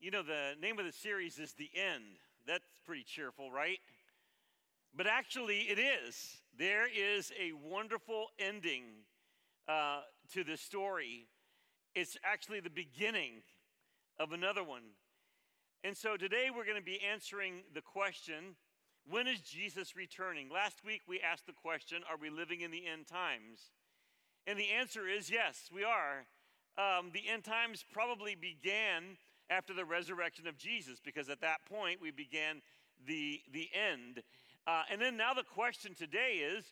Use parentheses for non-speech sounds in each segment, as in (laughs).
You know, the name of the series is The End. That's pretty cheerful, right? But actually, it is. There is a wonderful ending uh, to the story. It's actually the beginning of another one. And so today we're going to be answering the question when is Jesus returning? Last week we asked the question Are we living in the end times? And the answer is yes, we are. Um, the end times probably began after the resurrection of Jesus, because at that point we began the, the end. Uh, and then now the question today is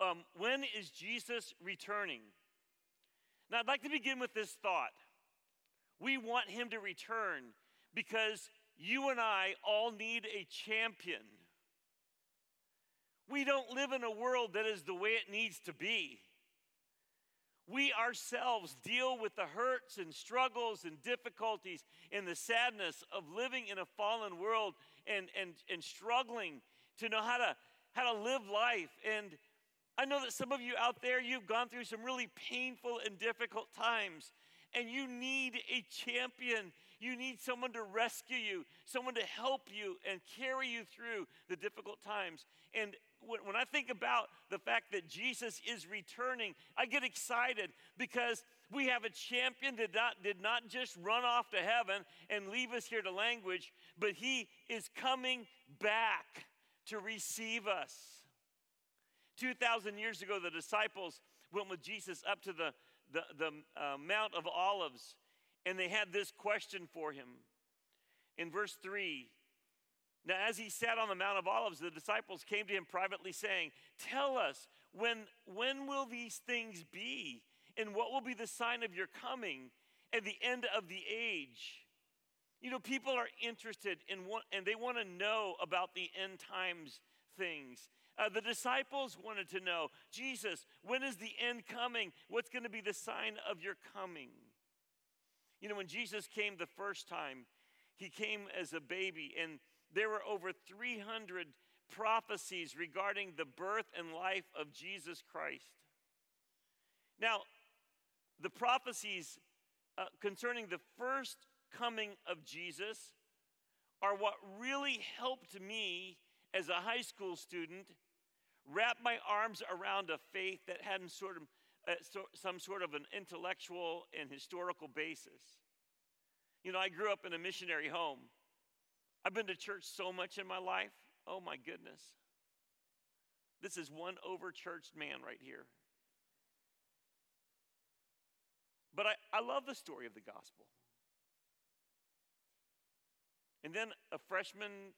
um, when is Jesus returning? Now I'd like to begin with this thought. We want him to return because you and I all need a champion. We don't live in a world that is the way it needs to be. We ourselves deal with the hurts and struggles and difficulties and the sadness of living in a fallen world and, and, and struggling to know how to, how to live life. And I know that some of you out there, you've gone through some really painful and difficult times, and you need a champion. You need someone to rescue you, someone to help you and carry you through the difficult times. And when I think about the fact that Jesus is returning, I get excited because we have a champion that not, did not just run off to heaven and leave us here to language, but he is coming back to receive us. 2,000 years ago, the disciples went with Jesus up to the, the, the uh, Mount of Olives, and they had this question for him. In verse 3, now, as he sat on the Mount of Olives, the disciples came to him privately, saying, Tell us, when, when will these things be? And what will be the sign of your coming at the end of the age? You know, people are interested in what, and they want to know about the end times things. Uh, the disciples wanted to know, Jesus, when is the end coming? What's going to be the sign of your coming? You know, when Jesus came the first time, he came as a baby, and there were over 300 prophecies regarding the birth and life of Jesus Christ. Now, the prophecies uh, concerning the first coming of Jesus are what really helped me as a high school student wrap my arms around a faith that hadn't sort of uh, so, some sort of an intellectual and historical basis. You know, I grew up in a missionary home. I've been to church so much in my life. Oh my goodness. This is one over churched man right here. But I, I love the story of the gospel. And then a freshman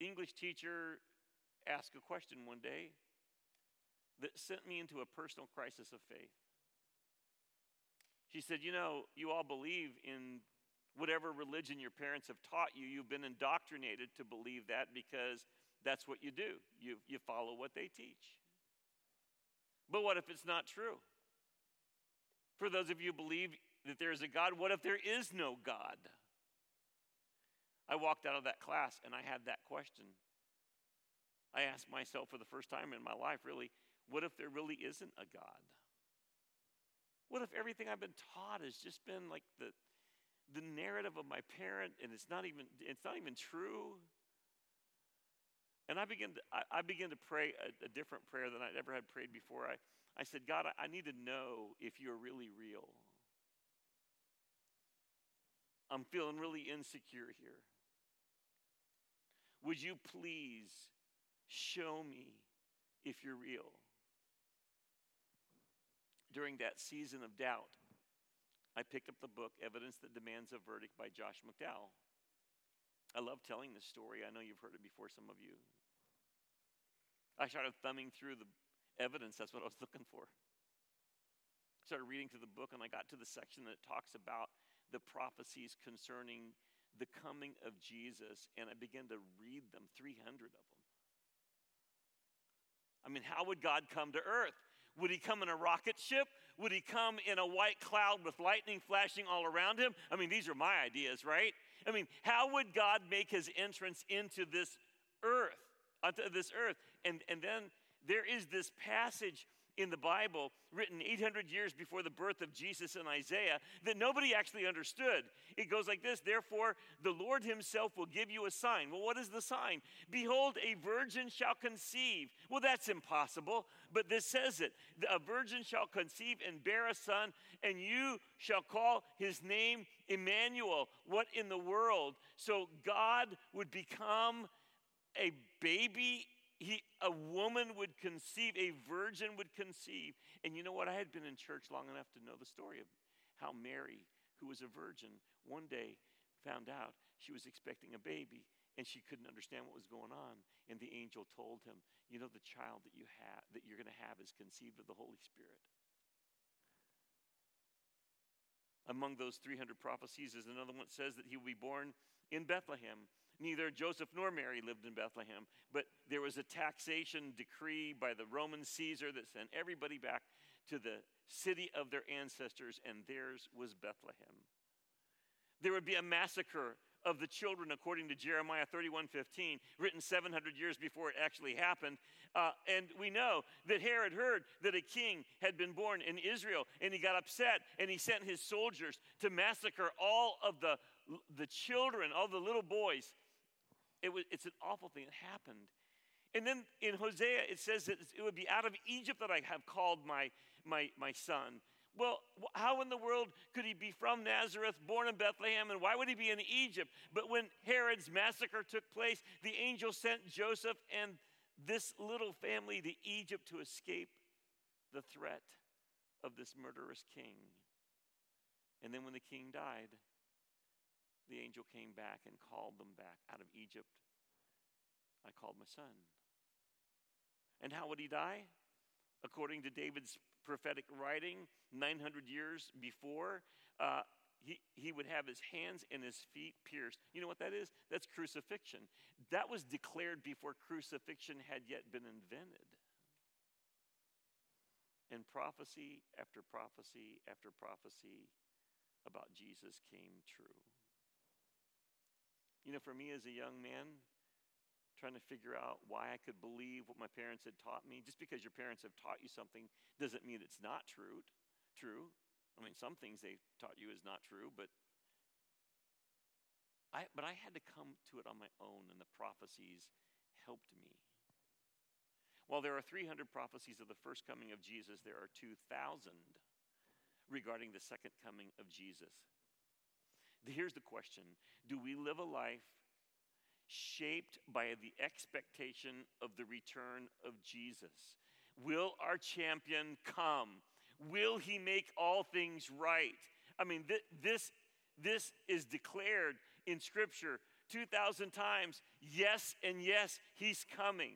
English teacher asked a question one day that sent me into a personal crisis of faith. She said, You know, you all believe in whatever religion your parents have taught you, you've been indoctrinated to believe that because that's what you do. You, you follow what they teach. But what if it's not true? For those of you who believe that there is a God, what if there is no God? I walked out of that class and I had that question. I asked myself for the first time in my life, really, what if there really isn't a God? What if everything I've been taught has just been like the, the narrative of my parent and it's not even it's not even true. And i began to i, I began to pray a, a, different prayer than i'd ever had prayed before. I, I said god I, I need to know if you're really real. I'm feeling really insecure here. Would you please show me if you're real? During that season of doubt I picked up the book, Evidence That Demands a Verdict by Josh McDowell. I love telling this story. I know you've heard it before, some of you. I started thumbing through the evidence, that's what I was (laughs) looking for. Started reading through the book, and I got to the section that talks about the prophecies concerning the coming of Jesus, and I began to read them 300 of them. I mean, how would God come to earth? Would he come in a rocket ship? Would he come in a white cloud with lightning flashing all around him? I mean, these are my ideas, right? I mean, how would God make his entrance into this earth, onto this earth? And, and then there is this passage in the Bible, written 800 years before the birth of Jesus in Isaiah, that nobody actually understood. It goes like this Therefore, the Lord Himself will give you a sign. Well, what is the sign? Behold, a virgin shall conceive. Well, that's impossible, but this says it A virgin shall conceive and bear a son, and you shall call his name Emmanuel. What in the world? So, God would become a baby he, a woman would conceive, a virgin would conceive. And you know what? I had been in church long enough to know the story of how Mary, who was a virgin, one day found out she was expecting a baby and she couldn't understand what was going on. And the angel told him, You know, the child that you have, that you're going to have is conceived of the Holy Spirit. Among those 300 prophecies is another one that says that he will be born in Bethlehem Neither Joseph nor Mary lived in Bethlehem, but there was a taxation decree by the Roman Caesar that sent everybody back to the city of their ancestors, and theirs was Bethlehem. There would be a massacre of the children according to Jeremiah 31 15, written 700 years before it actually happened. Uh, and we know that Herod heard that a king had been born in Israel, and he got upset, and he sent his soldiers to massacre all of the, the children, all the little boys it was, it's an awful thing that happened. And then in Hosea, it says that it would be out of Egypt that I have called my, my, my son. Well, how in the world could he be from Nazareth, born in Bethlehem, and why would he be in Egypt? But when Herod's massacre took place, the angel sent Joseph and this little family to Egypt to escape the threat of this murderous king. And then when the king died, the angel came back and called them back out of Egypt. I called my son. And how would he die? According to David's prophetic writing, 900 years before, uh, he, he would have his hands and his feet pierced. You know what that is? That's crucifixion. That was declared before crucifixion had yet been invented. And prophecy after prophecy after prophecy about Jesus came true. You know, for me as a young man, trying to figure out why I could believe what my parents had taught me. Just because your parents have taught you something doesn't mean it's not true. True. I mean, some things they taught you is not true, but I, but I had to come to it on my own, and the prophecies helped me. While there are 300 prophecies of the first coming of Jesus, there are 2,000 regarding the second coming of Jesus. Here's the question Do we live a life shaped by the expectation of the return of Jesus? Will our champion come? Will he make all things right? I mean, th- this, this is declared in Scripture 2,000 times yes, and yes, he's coming.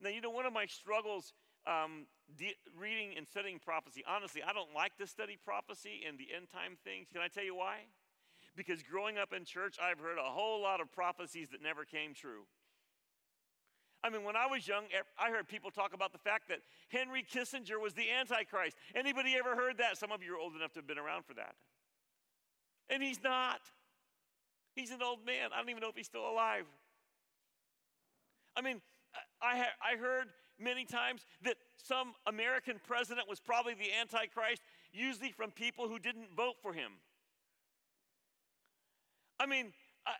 Now, you know, one of my struggles um, de- reading and studying prophecy, honestly, I don't like to study prophecy and the end time things. Can I tell you why? Because growing up in church, I've heard a whole lot of prophecies that never came true. I mean, when I was young, I heard people talk about the fact that Henry Kissinger was the Antichrist. Anybody ever heard that? Some of you are old enough to have been around for that. And he's not. He's an old man. I don't even know if he's still alive. I mean, I, I heard many times that some American president was probably the Antichrist, usually from people who didn't vote for him. I mean, uh,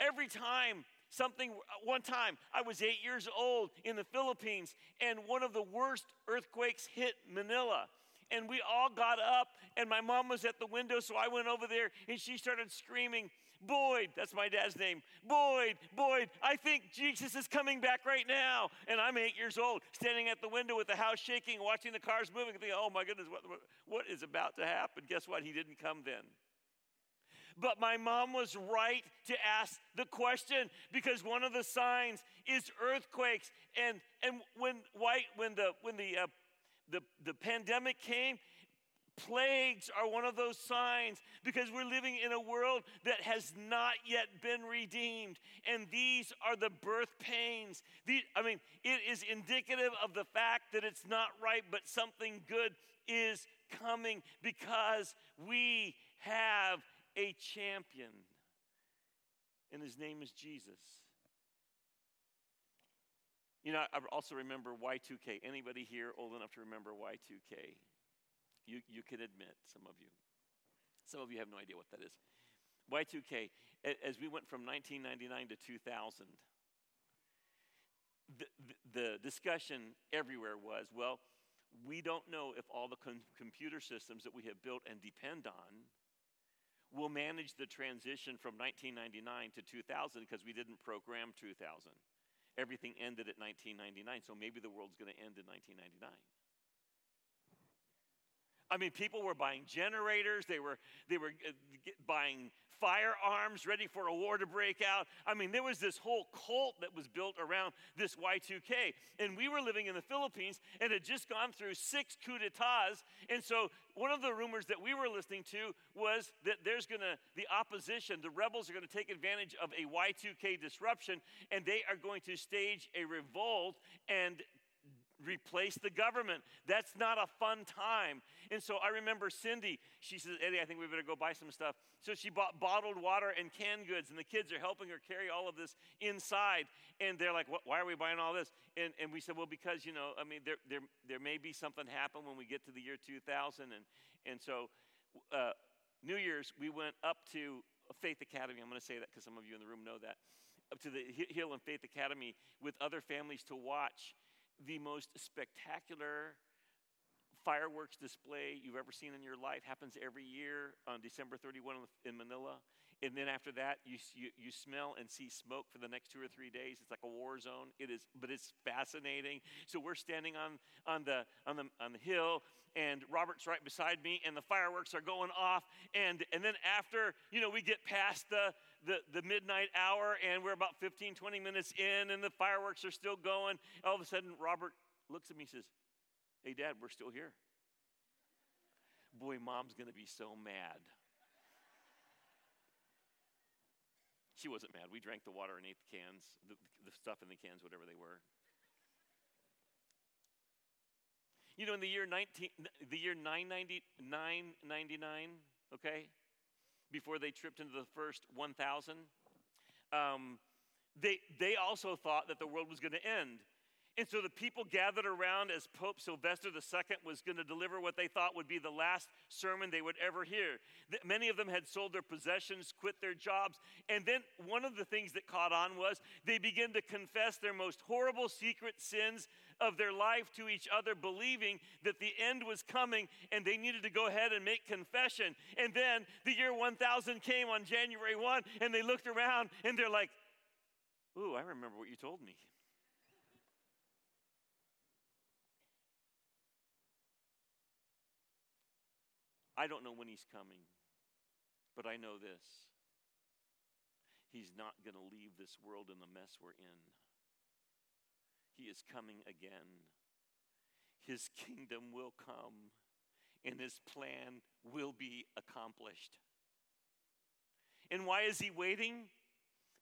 every time something, uh, one time I was eight years old in the Philippines, and one of the worst earthquakes hit Manila. And we all got up, and my mom was at the window, so I went over there, and she started screaming, Boyd, that's my dad's name. Boyd, Boyd, I think Jesus is coming back right now. And I'm eight years old, standing at the window with the house shaking, watching the cars moving, thinking, oh my goodness, what, what is about to happen? Guess what? He didn't come then. But my mom was right to ask the question because one of the signs is earthquakes. And, and when, white, when, the, when the, uh, the, the pandemic came, plagues are one of those signs because we're living in a world that has not yet been redeemed. And these are the birth pains. I mean, it is indicative of the fact that it's not right, but something good is coming because we have a champion, and his name is Jesus. You know, I also remember Y2K. Anybody here old enough to remember Y2K? You, you can admit, some of you. Some of you have no idea what that is. Y2K, as we went from 1999 to 2000, the, the, discussion everywhere was well, we don't know if all the com- computer systems that we have built and depend on will manage the transition from 1999 to 2000 because we didn't program 2000. Everything ended at 1999, so maybe the world's going to end in 1999. I mean, people were buying generators, they were, they were uh, buying firearms ready for a war to break out. I mean, there was this whole cult that was built around this Y2K. And we were living in the Philippines and had just gone through six coup d'etats. And so, one of the rumors that we were listening to was that there's going to, the opposition, the rebels are going to take advantage of a Y2K disruption and they are going to stage a revolt and replace the government. That's not a fun time. And so I remember Cindy, she says, Eddie, I think we better go buy some stuff. So she bought bottled water and canned goods, and the kids are helping her carry all of this inside. And they're like, why are we buying all this? And, and we said, well, because, you know, I mean, there, there, there may be something happen when we get to the year 2000. And, and so uh, New Year's, we went up to Faith Academy. I'm going to say that because some of you in the room know that. Up to the Hill and Faith Academy with other families to watch the most spectacular fireworks display you've ever seen in your life happens every year on December 31 in Manila. And then after that, you, you, you, smell and see smoke for the next two or three days. It's like a war zone. It is, but it's fascinating. So we're standing on, on, the, on, the, on the hill, and Robert's right beside me, and the fireworks are going off. And, and then after, you know, we get past the, the, the midnight hour, and we're about 15, 20 minutes in, and the fireworks are still going. All of a sudden, Robert looks at me and says, Hey, Dad, we're still here. Boy, mom's going to be so mad. She wasn't mad. We drank the water and ate the cans, the, the stuff in the cans, whatever they were. You know, in the year 19, the year 990, 999, okay, before they tripped into the first 1,000, um, they, they also thought that the world was going to end. And so the people gathered around as Pope Sylvester II was going to deliver what they thought would be the last sermon they would ever hear. Many of them had sold their possessions, quit their jobs. And then one of the things that caught on was they began to confess their most horrible secret sins of their life to each other, believing that the end was coming and they needed to go ahead and make confession. And then the year 1000 came on January 1, and they looked around and they're like, Ooh, I remember what you told me. I don't know when he's coming, but I know this. He's not going to leave this world in the mess we're in. He is coming again. His kingdom will come, and his plan will be accomplished. And why is he waiting?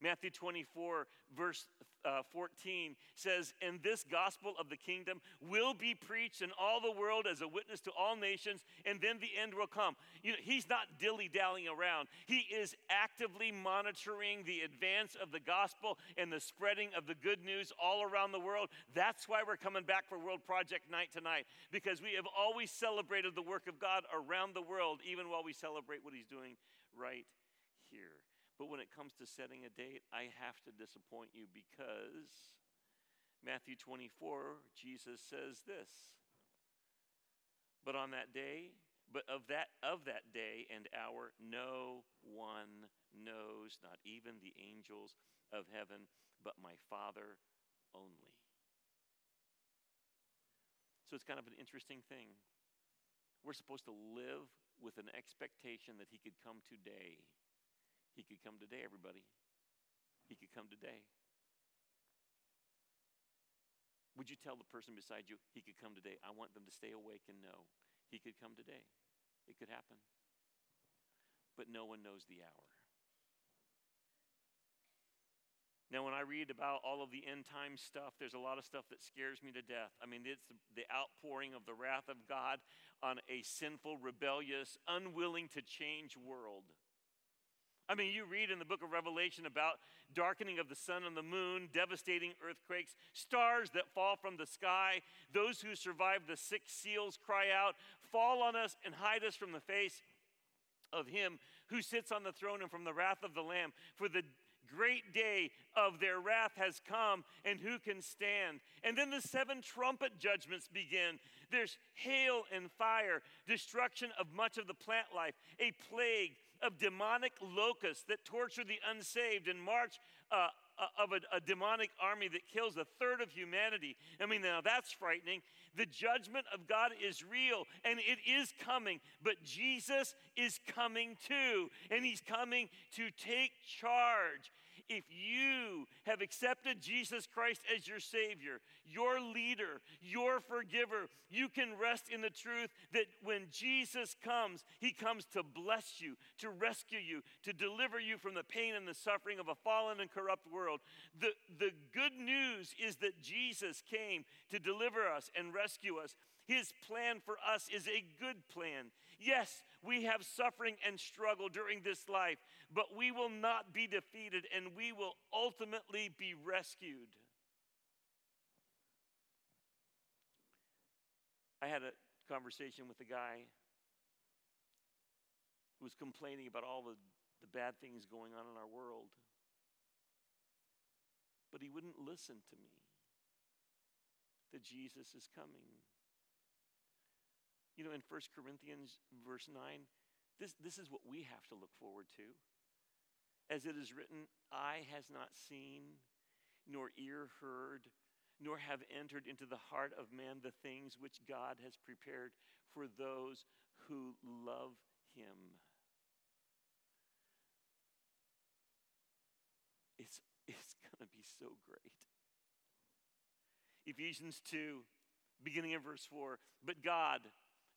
Matthew 24, verse uh, 14 says, And this gospel of the kingdom will be preached in all the world as a witness to all nations, and then the end will come. You know, he's not dilly dallying around. He is actively monitoring the advance of the gospel and the spreading of the good news all around the world. That's why we're coming back for World Project Night tonight, because we have always celebrated the work of God around the world, even while we celebrate what he's doing right. But when it comes to setting a date, I have to disappoint you because Matthew 24, Jesus says this. But on that day, but of that of that day and hour no one knows, not even the angels of heaven, but my Father only. So it's kind of an interesting thing. We're supposed to live with an expectation that he could come today he could come today, everybody. He could come today. Would you tell the person beside you, he could come today? I want them to stay awake and know he could come today. It could happen. But no one knows the hour. Now, when I read about all of the end time stuff, there's a lot of stuff that scares me to death. I mean, it's the outpouring of the wrath of God on a sinful, rebellious, unwilling to change world. I mean, you read in the book of Revelation about darkening of the sun and the moon, devastating earthquakes, stars that fall from the sky. Those who survive the six seals cry out, Fall on us and hide us from the face of him who sits on the throne and from the wrath of the Lamb. For the great day of their wrath has come, and who can stand? And then the seven trumpet judgments begin. There's hail and fire, destruction of much of the plant life, a plague of demonic locusts that torture the unsaved and march uh, uh of a, a demonic army that kills a third of humanity. I mean, now that's frightening. The judgment of God is real and it is coming, but Jesus is coming too, and he's coming to take charge if you have accepted Jesus Christ as your Savior, your leader, your forgiver, you can rest in the truth that when Jesus comes, He comes to bless you, to rescue you, to deliver you from the pain and the suffering of a fallen and corrupt world. The, the good news is that Jesus came to deliver us and rescue us. His plan for us is a good plan. Yes, we have suffering and struggle during this life, but we will not be defeated and we will ultimately be rescued. I had a conversation with a guy who was complaining about all the, the bad things going on in our world. But he wouldn't listen to me that Jesus is coming. You know, in 1 Corinthians verse 9, this, this is what we have to look forward to. As it is written, eye has not seen, nor ear heard, nor have entered into the heart of man the things which God has prepared for those who love him. It's, it's going to be so great. Ephesians 2, beginning in verse 4. But God,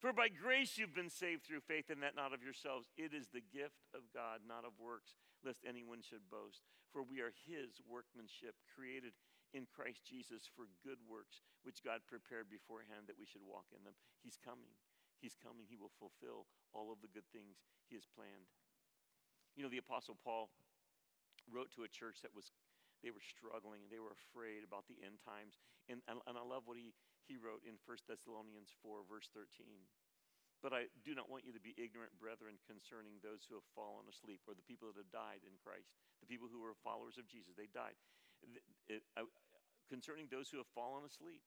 For by grace you've been saved through faith, and that not of yourselves. It is the gift of God, not of works, lest anyone should boast. For we are his workmanship, created in Christ Jesus for good works, which God prepared beforehand that we should walk in them. He's coming. He's coming. He will fulfill all of the good things he has planned. You know, the Apostle Paul wrote to a church that was they were struggling and they were afraid about the end times and, and, and i love what he he wrote in 1 Thessalonians 4, verse 13. But I do not want you to be ignorant, brethren, concerning those who have fallen asleep, or the people that have died in Christ, the people who were followers of Jesus. They died. Concerning those who have fallen asleep,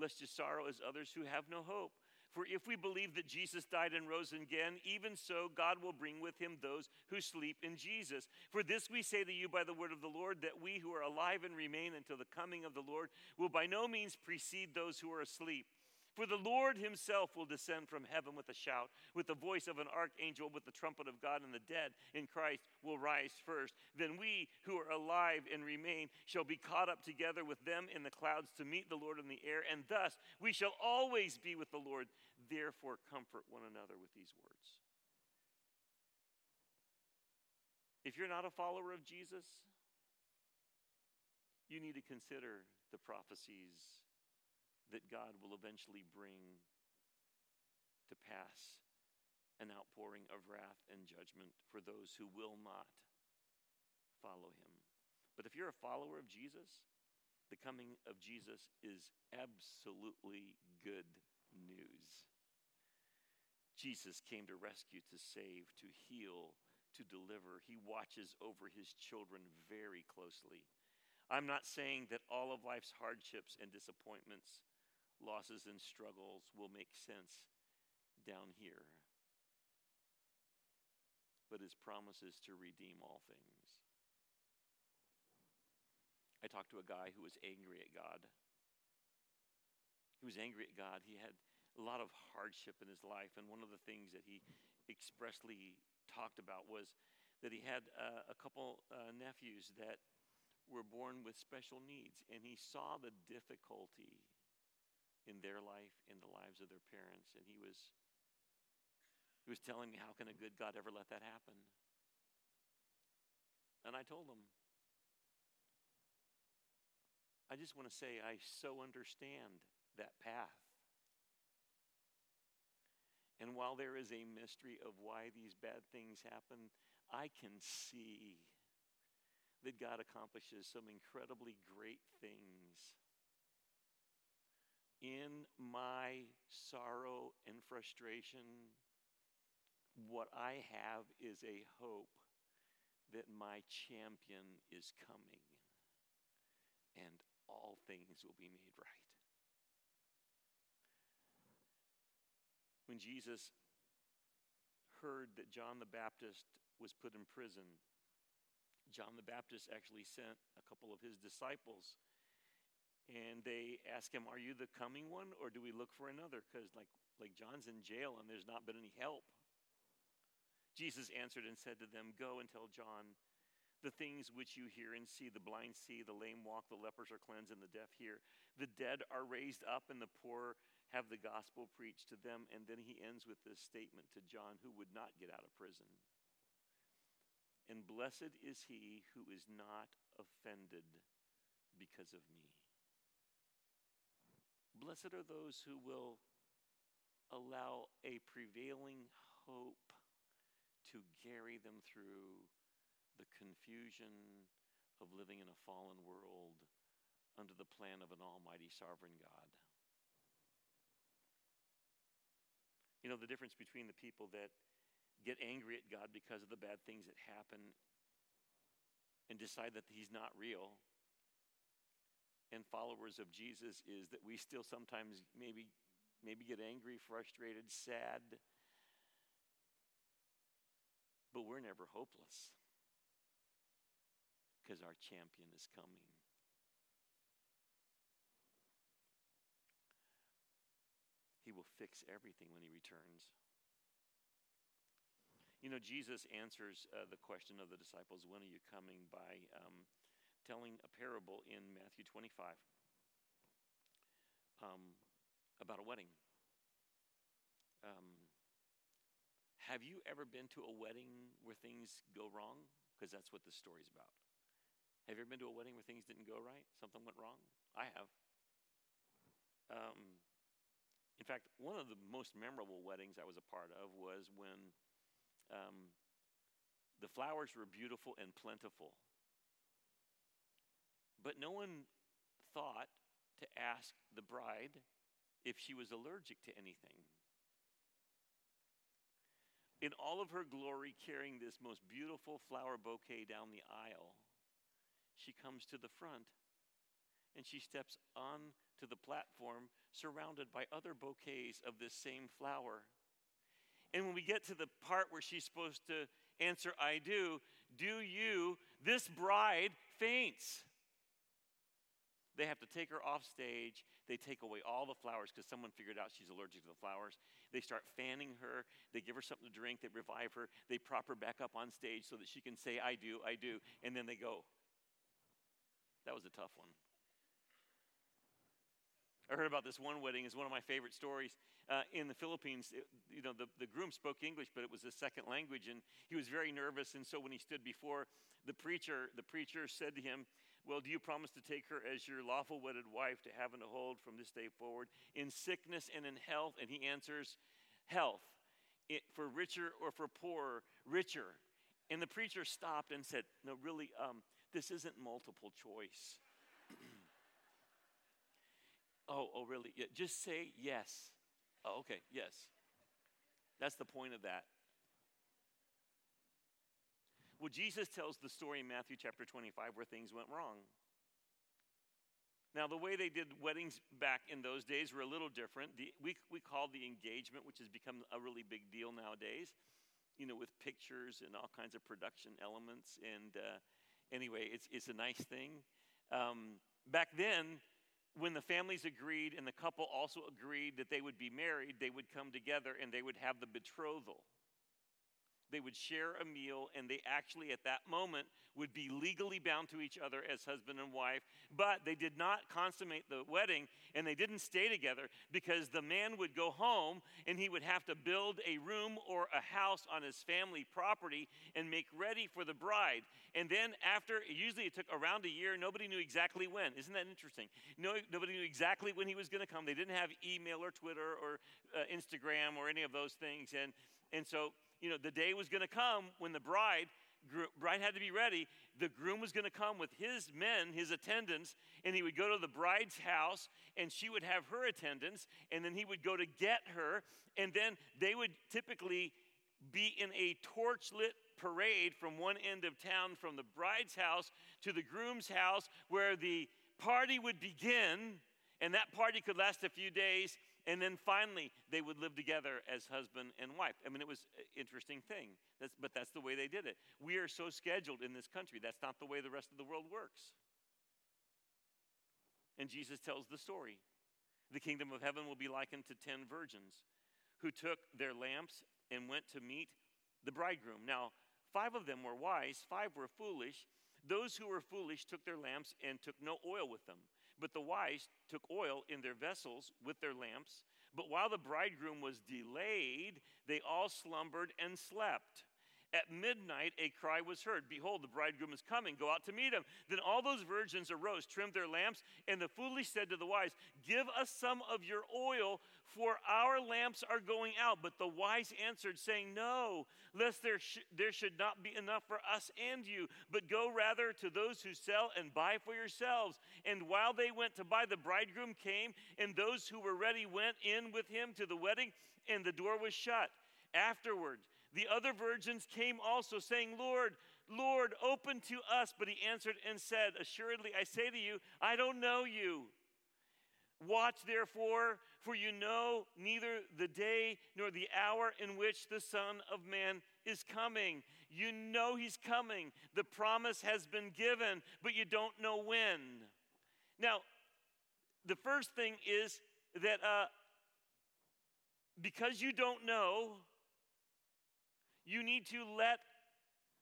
lest you sorrow as others who have no hope. For if we believe that Jesus died and rose again, even so God will bring with him those who sleep in Jesus. For this we say to you by the word of the Lord, that we who are alive and remain until the coming of the Lord will by no means precede those who are asleep. For the Lord himself will descend from heaven with a shout, with the voice of an archangel, with the trumpet of God, and the dead in Christ will rise first. Then we who are alive and remain shall be caught up together with them in the clouds to meet the Lord in the air, and thus we shall always be with the Lord. Therefore, comfort one another with these words. If you're not a follower of Jesus, you need to consider the prophecies that God will eventually bring to pass an outpouring of wrath and judgment for those who will not follow him. But if you're a follower of Jesus, the coming of Jesus is absolutely good news. Jesus came to rescue, to save, to heal, to deliver. He watches over his children very closely. I'm not saying that all of life's hardships and disappointments losses and struggles will make sense down here. But his promise is to redeem all things. I talked to a guy who was angry at God. He was angry at God. He had a lot of hardship in his life, and one of the things that he expressly talked about was that he had uh, a couple uh, nephews that were born with special needs, and he saw the difficulty in their life, in the lives of their parents, and he was he was telling me, How can a good God ever let that happen? And I told him, I just want to say, I so understand that path. And while there is a mystery of why these bad things happen, I can see that God accomplishes some incredibly great things. In my sorrow and frustration, what I have is a hope that my champion is coming and all things will be made right. When Jesus heard that John the Baptist was put in prison, John the Baptist actually sent a couple of his disciples and they ask him, Are you the coming one or do we look for another? Because, like, like John's in jail and there's not been any help. Jesus answered and said to them, Go and tell John the things which you hear and see the blind see, the lame walk, the lepers are cleansed, and the deaf hear. The dead are raised up, and the poor have the gospel preached to them. And then he ends with this statement to John, who would not get out of prison. And blessed is he who is not offended because of me. Blessed are those who will allow a prevailing hope to carry them through the confusion of living in a fallen world under the plan of an almighty sovereign God. You know, the difference between the people that get angry at God because of the bad things that happen and decide that He's not real and followers of Jesus is that we still sometimes maybe maybe get angry, frustrated, sad, but we're never hopeless because our champion is coming. He will fix everything when he returns. You know, Jesus answers uh, the question of the disciples, When are you coming? by um, telling a parable in Matthew 25 um, about a wedding. Um, have you ever been to a wedding where things go wrong? Because that's what this story's about. Have you ever been to a wedding where things didn't go right? Something went wrong? I have. Um, in fact, one of the most memorable weddings I was a part of was when um, the flowers were beautiful and plentiful. But no one thought to ask the bride if she was allergic to anything in all of her glory, carrying this most beautiful flower bouquet down the aisle, she comes to the front and she steps on to the platform surrounded by other bouquets of this same flower. And when we get to the part where she's supposed to answer, I do, do you, this bride faints. They have to take her off stage. They take away all the flowers because someone figured out she's allergic to the flowers. They start fanning her. They give her something to drink. They revive her. They prop her back up on stage so that she can say, I do, I do. And then they go. That was a tough one. I heard about this one wedding. It's one of my favorite stories. Uh, in the Philippines, it, you know, the, the groom spoke English, but it was a second language, and he was very nervous. And so when he stood before the preacher, the preacher said to him, well, do you promise to take her as your lawful wedded wife to have and to hold from this day forward in sickness and in health? And he answers, Health. It, for richer or for poorer, richer. And the preacher stopped and said, No, really, um, this isn't multiple choice. (clears throat) oh, oh, really? Yeah, just say yes. Oh, okay, yes. That's the point of that. Well, Jesus tells the story in Matthew chapter 25 where things went wrong. Now, the way they did weddings back in those days were a little different. The, we, we call the engagement, which has become a really big deal nowadays, you know, with pictures and all kinds of production elements. And uh, anyway, it's, it's a nice thing. Um, back then, when the families agreed and the couple also agreed that they would be married, they would come together and they would have the betrothal. They would share a meal, and they actually, at that moment, would be legally bound to each other as husband and wife. But they did not consummate the wedding, and they didn't stay together because the man would go home and he would have to build a room or a house on his family property and make ready for the bride. And then, after, usually it took around a year, nobody knew exactly when. Isn't that interesting? No, nobody knew exactly when he was going to come. They didn't have email or Twitter or uh, Instagram or any of those things. And, and so, you know, the day was going to come when the bride bride had to be ready. The groom was going to come with his men, his attendants, and he would go to the bride's house, and she would have her attendants, and then he would go to get her, and then they would typically be in a torch lit parade from one end of town, from the bride's house to the groom's house, where the party would begin, and that party could last a few days, and then finally, they would live together as husband and wife. I mean, it was an interesting thing, that's, but that's the way they did it. We are so scheduled in this country. That's not the way the rest of the world works. And Jesus tells the story. The kingdom of heaven will be likened to ten virgins who took their lamps and went to meet the bridegroom. Now, five of them were wise, five were foolish. Those who were foolish took their lamps and took no oil with them. But the wise took oil in their vessels with their lamps. But while the bridegroom was delayed, they all slumbered and slept. At midnight, a cry was heard Behold, the bridegroom is coming. Go out to meet him. Then all those virgins arose, trimmed their lamps, and the foolish said to the wise, Give us some of your oil, for our lamps are going out. But the wise answered, saying, No, lest there, sh- there should not be enough for us and you, but go rather to those who sell and buy for yourselves. And while they went to buy, the bridegroom came, and those who were ready went in with him to the wedding, and the door was shut. Afterward, the other virgins came also, saying, Lord, Lord, open to us. But he answered and said, Assuredly, I say to you, I don't know you. Watch therefore, for you know neither the day nor the hour in which the Son of Man is coming. You know he's coming. The promise has been given, but you don't know when. Now, the first thing is that uh, because you don't know, you need to let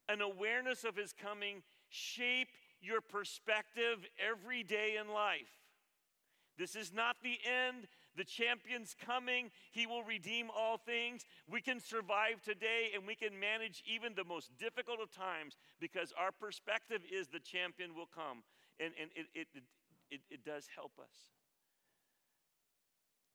an awareness of his coming shape your perspective every day in life. This is not the end. The champion's coming. He will redeem all things. We can survive today and we can manage even the most difficult of times because our perspective is the champion will come. And, and it, it, it, it does help us.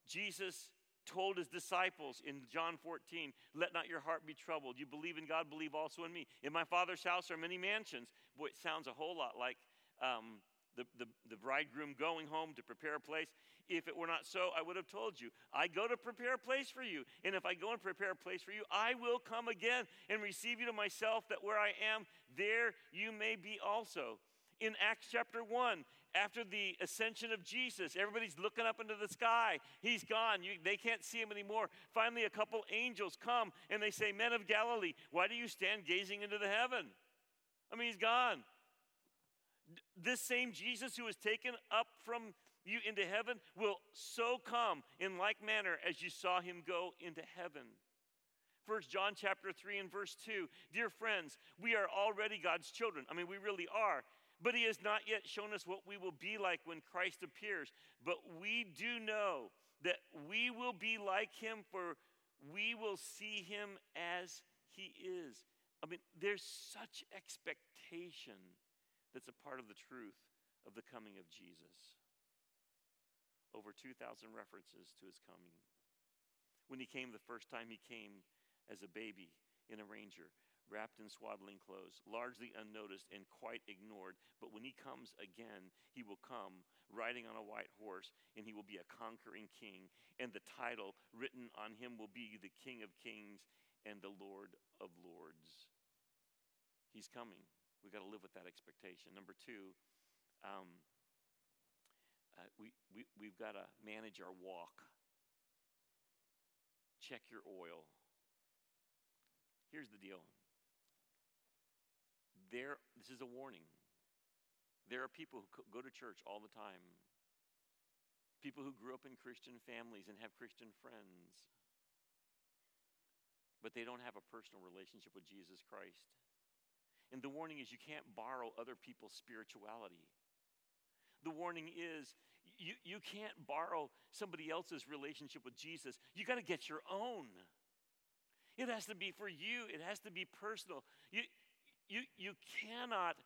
Jesus told his disciples in John 14, Let not your heart be troubled. You believe in God, believe also in me. In my Father's house are many mansions. Boy, it sounds a whole lot like um, the, the, the bridegroom going home to prepare a place. If it were not so, I would have told you. I go to prepare a place for you. And if I go and prepare a place for you, I will come again and receive you to myself, that where I am, there you may be also. In Acts chapter 1, after the ascension of Jesus, everybody's looking up into the sky. He's gone. You, they can't see him anymore. Finally, a couple angels come and they say, Men of Galilee, why do you stand gazing into the heaven? I mean, he's gone. This same Jesus who was taken up from you into heaven will so come in like manner as you saw him go into heaven. First John chapter 3 and verse 2. Dear friends, we are already God's children. I mean, we really are. But he has not yet shown us what we will be like when Christ appears. But we do know that we will be like him, for we will see him as he is. I mean, there's such expectation that's a part of the truth of the coming of Jesus. Over 2,000 references to his coming. When he came the first time, he came as a baby in a manger wrapped in swaddling clothes, largely unnoticed and quite ignored. But when he comes again, he will come riding on a white horse, and he will be a conquering king. And the title written on him will be the King of Kings and the Lord of Lords. He's coming. We've got to live with that expectation. Number two, um, uh, we, we, we've got to manage our walk. Check your oil. Here's the deal there, this is a warning. There are people who go to church all the time, people who grew up in Christian families and have Christian friends. but they don't have a personal relationship with Jesus Christ. And the warning is you can't borrow other people's spirituality. The warning is you, you can't borrow somebody else's relationship with Jesus. You got to get your own. It has to be for you, it has to be personal. You, you, you, cannot,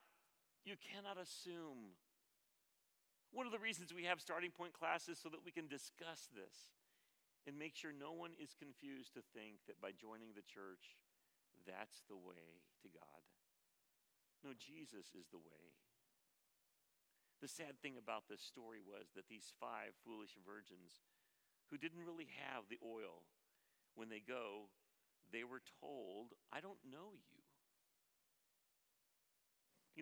you cannot assume. One of the reasons we have starting point classes so that we can discuss this and make sure no one is confused to think that by joining the church, that's the way to God. No, Jesus is the way. The sad thing about this story was that these five foolish virgins who didn't really have the oil, when they go, they were told, I don't know you.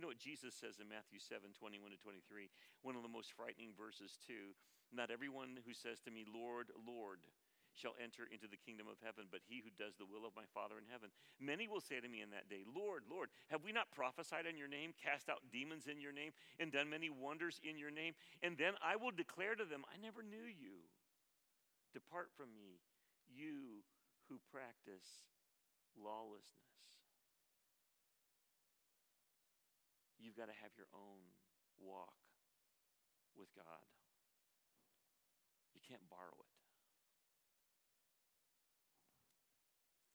You know what Jesus says in Matthew 7 21 to 23? One of the most frightening verses, too. Not everyone who says to me, Lord, Lord, shall enter into the kingdom of heaven, but he who does the will of my Father in heaven. Many will say to me in that day, Lord, Lord, have we not prophesied in your name, cast out demons in your name, and done many wonders in your name? And then I will declare to them, I never knew you. Depart from me, you who practice lawlessness. You've got to have your own walk with God. You can't borrow it.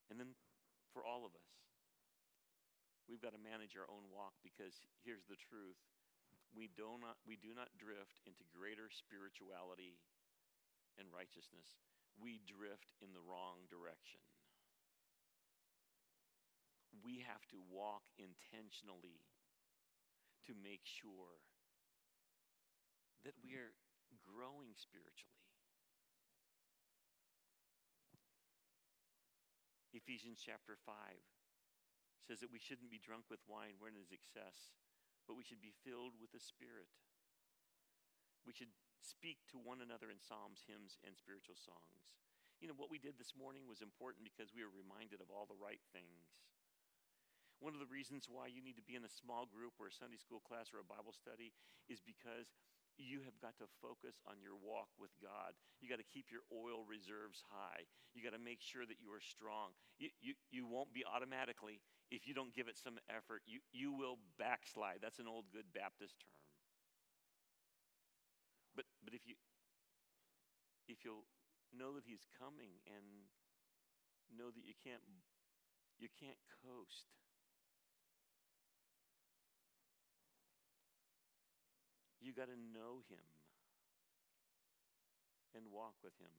And then for all of us, we've got to manage our own walk because here's the truth we do not, we do not drift into greater spirituality and righteousness, we drift in the wrong direction. We have to walk intentionally to make sure that we are growing spiritually. Ephesians chapter 5 says that we shouldn't be drunk with wine wherein is excess, but we should be filled with the Spirit. We should speak to one another in psalms, hymns, and spiritual songs. You know, what we did this morning was important because we were reminded of all the right things. One of the reasons why you need to be in a small group or a Sunday school class or a Bible study is because you have got to focus on your walk with God. You got to keep your oil reserves high. You got to make sure that you are strong. You, you, you won't be automatically, if you don't give it some effort, you, you will backslide. That's an old good Baptist term. But, but if, you, if you'll know that He's coming and know that you can't, you can't coast You got to know him and walk with him.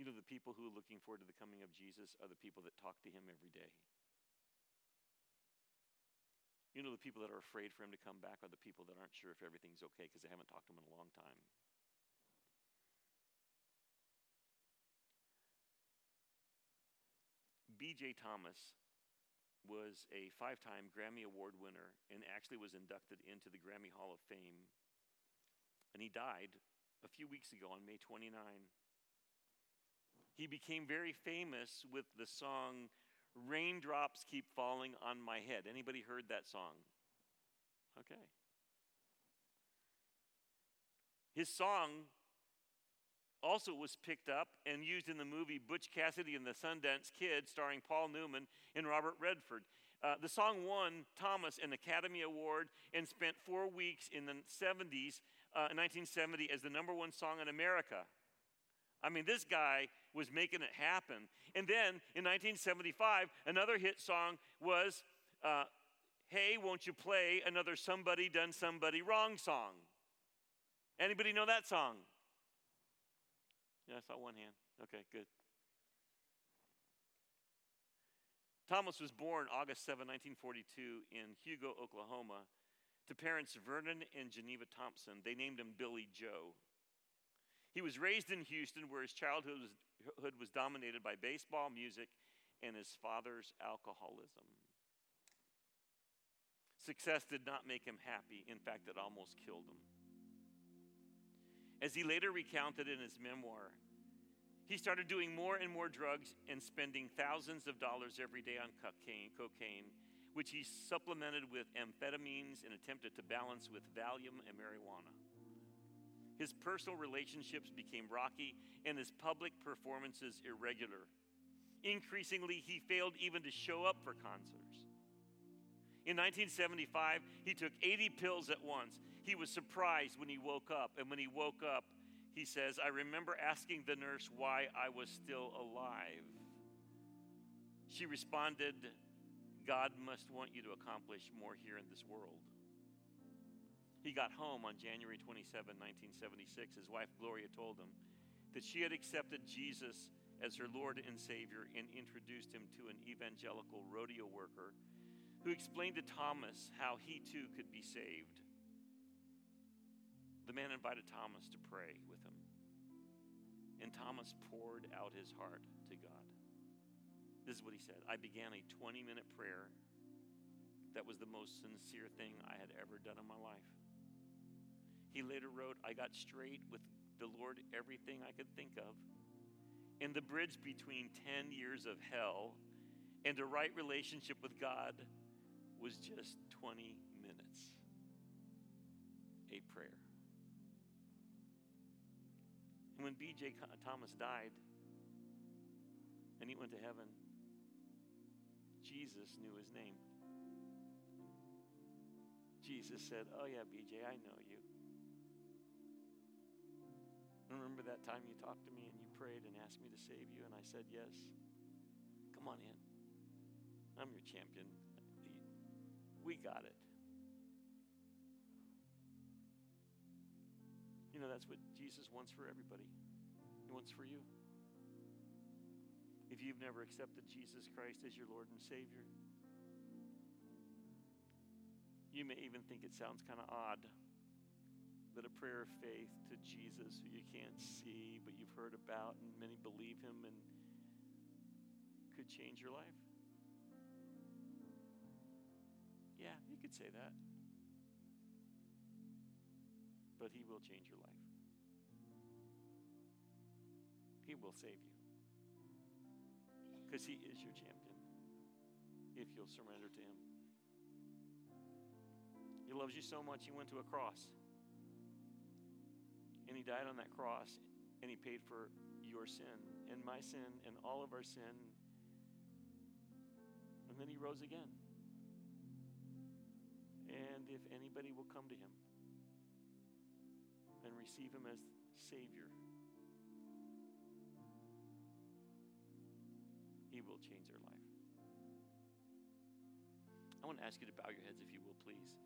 You know, the people who are looking forward to the coming of Jesus are the people that talk to him every day. You know, the people that are afraid for him to come back are the people that aren't sure if everything's okay because they haven't talked to him in a long time. B.J. Thomas was a five time Grammy Award winner and actually was inducted into the Grammy Hall of Fame. And he died a few weeks ago on May 29. He became very famous with the song Raindrops Keep Falling on My Head. Anybody heard that song? Okay. His song also was picked up and used in the movie Butch Cassidy and the Sundance Kid, starring Paul Newman and Robert Redford. Uh, the song won Thomas an Academy Award and spent four weeks in the 70s, uh, 1970, as the number one song in America. I mean, this guy was making it happen. And then in 1975, another hit song was, uh, Hey, won't you play another Somebody Done Somebody Wrong song? Anybody know that song? Yeah, I saw one hand. Okay, good. Thomas was born August 7, 1942, in Hugo, Oklahoma, to parents Vernon and Geneva Thompson. They named him Billy Joe. He was raised in Houston, where his childhood was, was dominated by baseball, music, and his father's alcoholism. Success did not make him happy. In fact, it almost killed him. As he later recounted in his memoir, he started doing more and more drugs and spending thousands of dollars every day on cocaine, cocaine, which he supplemented with amphetamines and attempted to balance with Valium and marijuana. His personal relationships became rocky and his public performances irregular. Increasingly, he failed even to show up for concerts. In 1975, he took 80 pills at once. He was surprised when he woke up, and when he woke up, he says, I remember asking the nurse why I was still alive. She responded, God must want you to accomplish more here in this world. He got home on January 27, 1976. His wife Gloria told him that she had accepted Jesus as her Lord and Savior and introduced him to an evangelical rodeo worker who explained to Thomas how he too could be saved. The man invited Thomas to pray with him, and Thomas poured out his heart to God. This is what he said I began a 20 minute prayer that was the most sincere thing I had ever done in my life. He later wrote, I got straight with the Lord everything I could think of. And the bridge between 10 years of hell and a right relationship with God was just 20 minutes. A prayer. And when B.J. Thomas died and he went to heaven, Jesus knew his name. Jesus said, Oh, yeah, BJ, I know you. Remember that time you talked to me and you prayed and asked me to save you? And I said, Yes. Come on in. I'm your champion. We got it. You know, that's what Jesus wants for everybody, He wants for you. If you've never accepted Jesus Christ as your Lord and Savior, you may even think it sounds kind of odd that a prayer of faith to Jesus, who you can't see but you've heard about, and many believe him and could change your life? Yeah, you could say that. But he will change your life, he will save you. Because he is your champion if you'll surrender to him. He loves you so much, he went to a cross. And he died on that cross and he paid for your sin and my sin and all of our sin. And then he rose again. And if anybody will come to him receive him as Savior, he will change their life. I want to ask you to bow your heads if you will, please.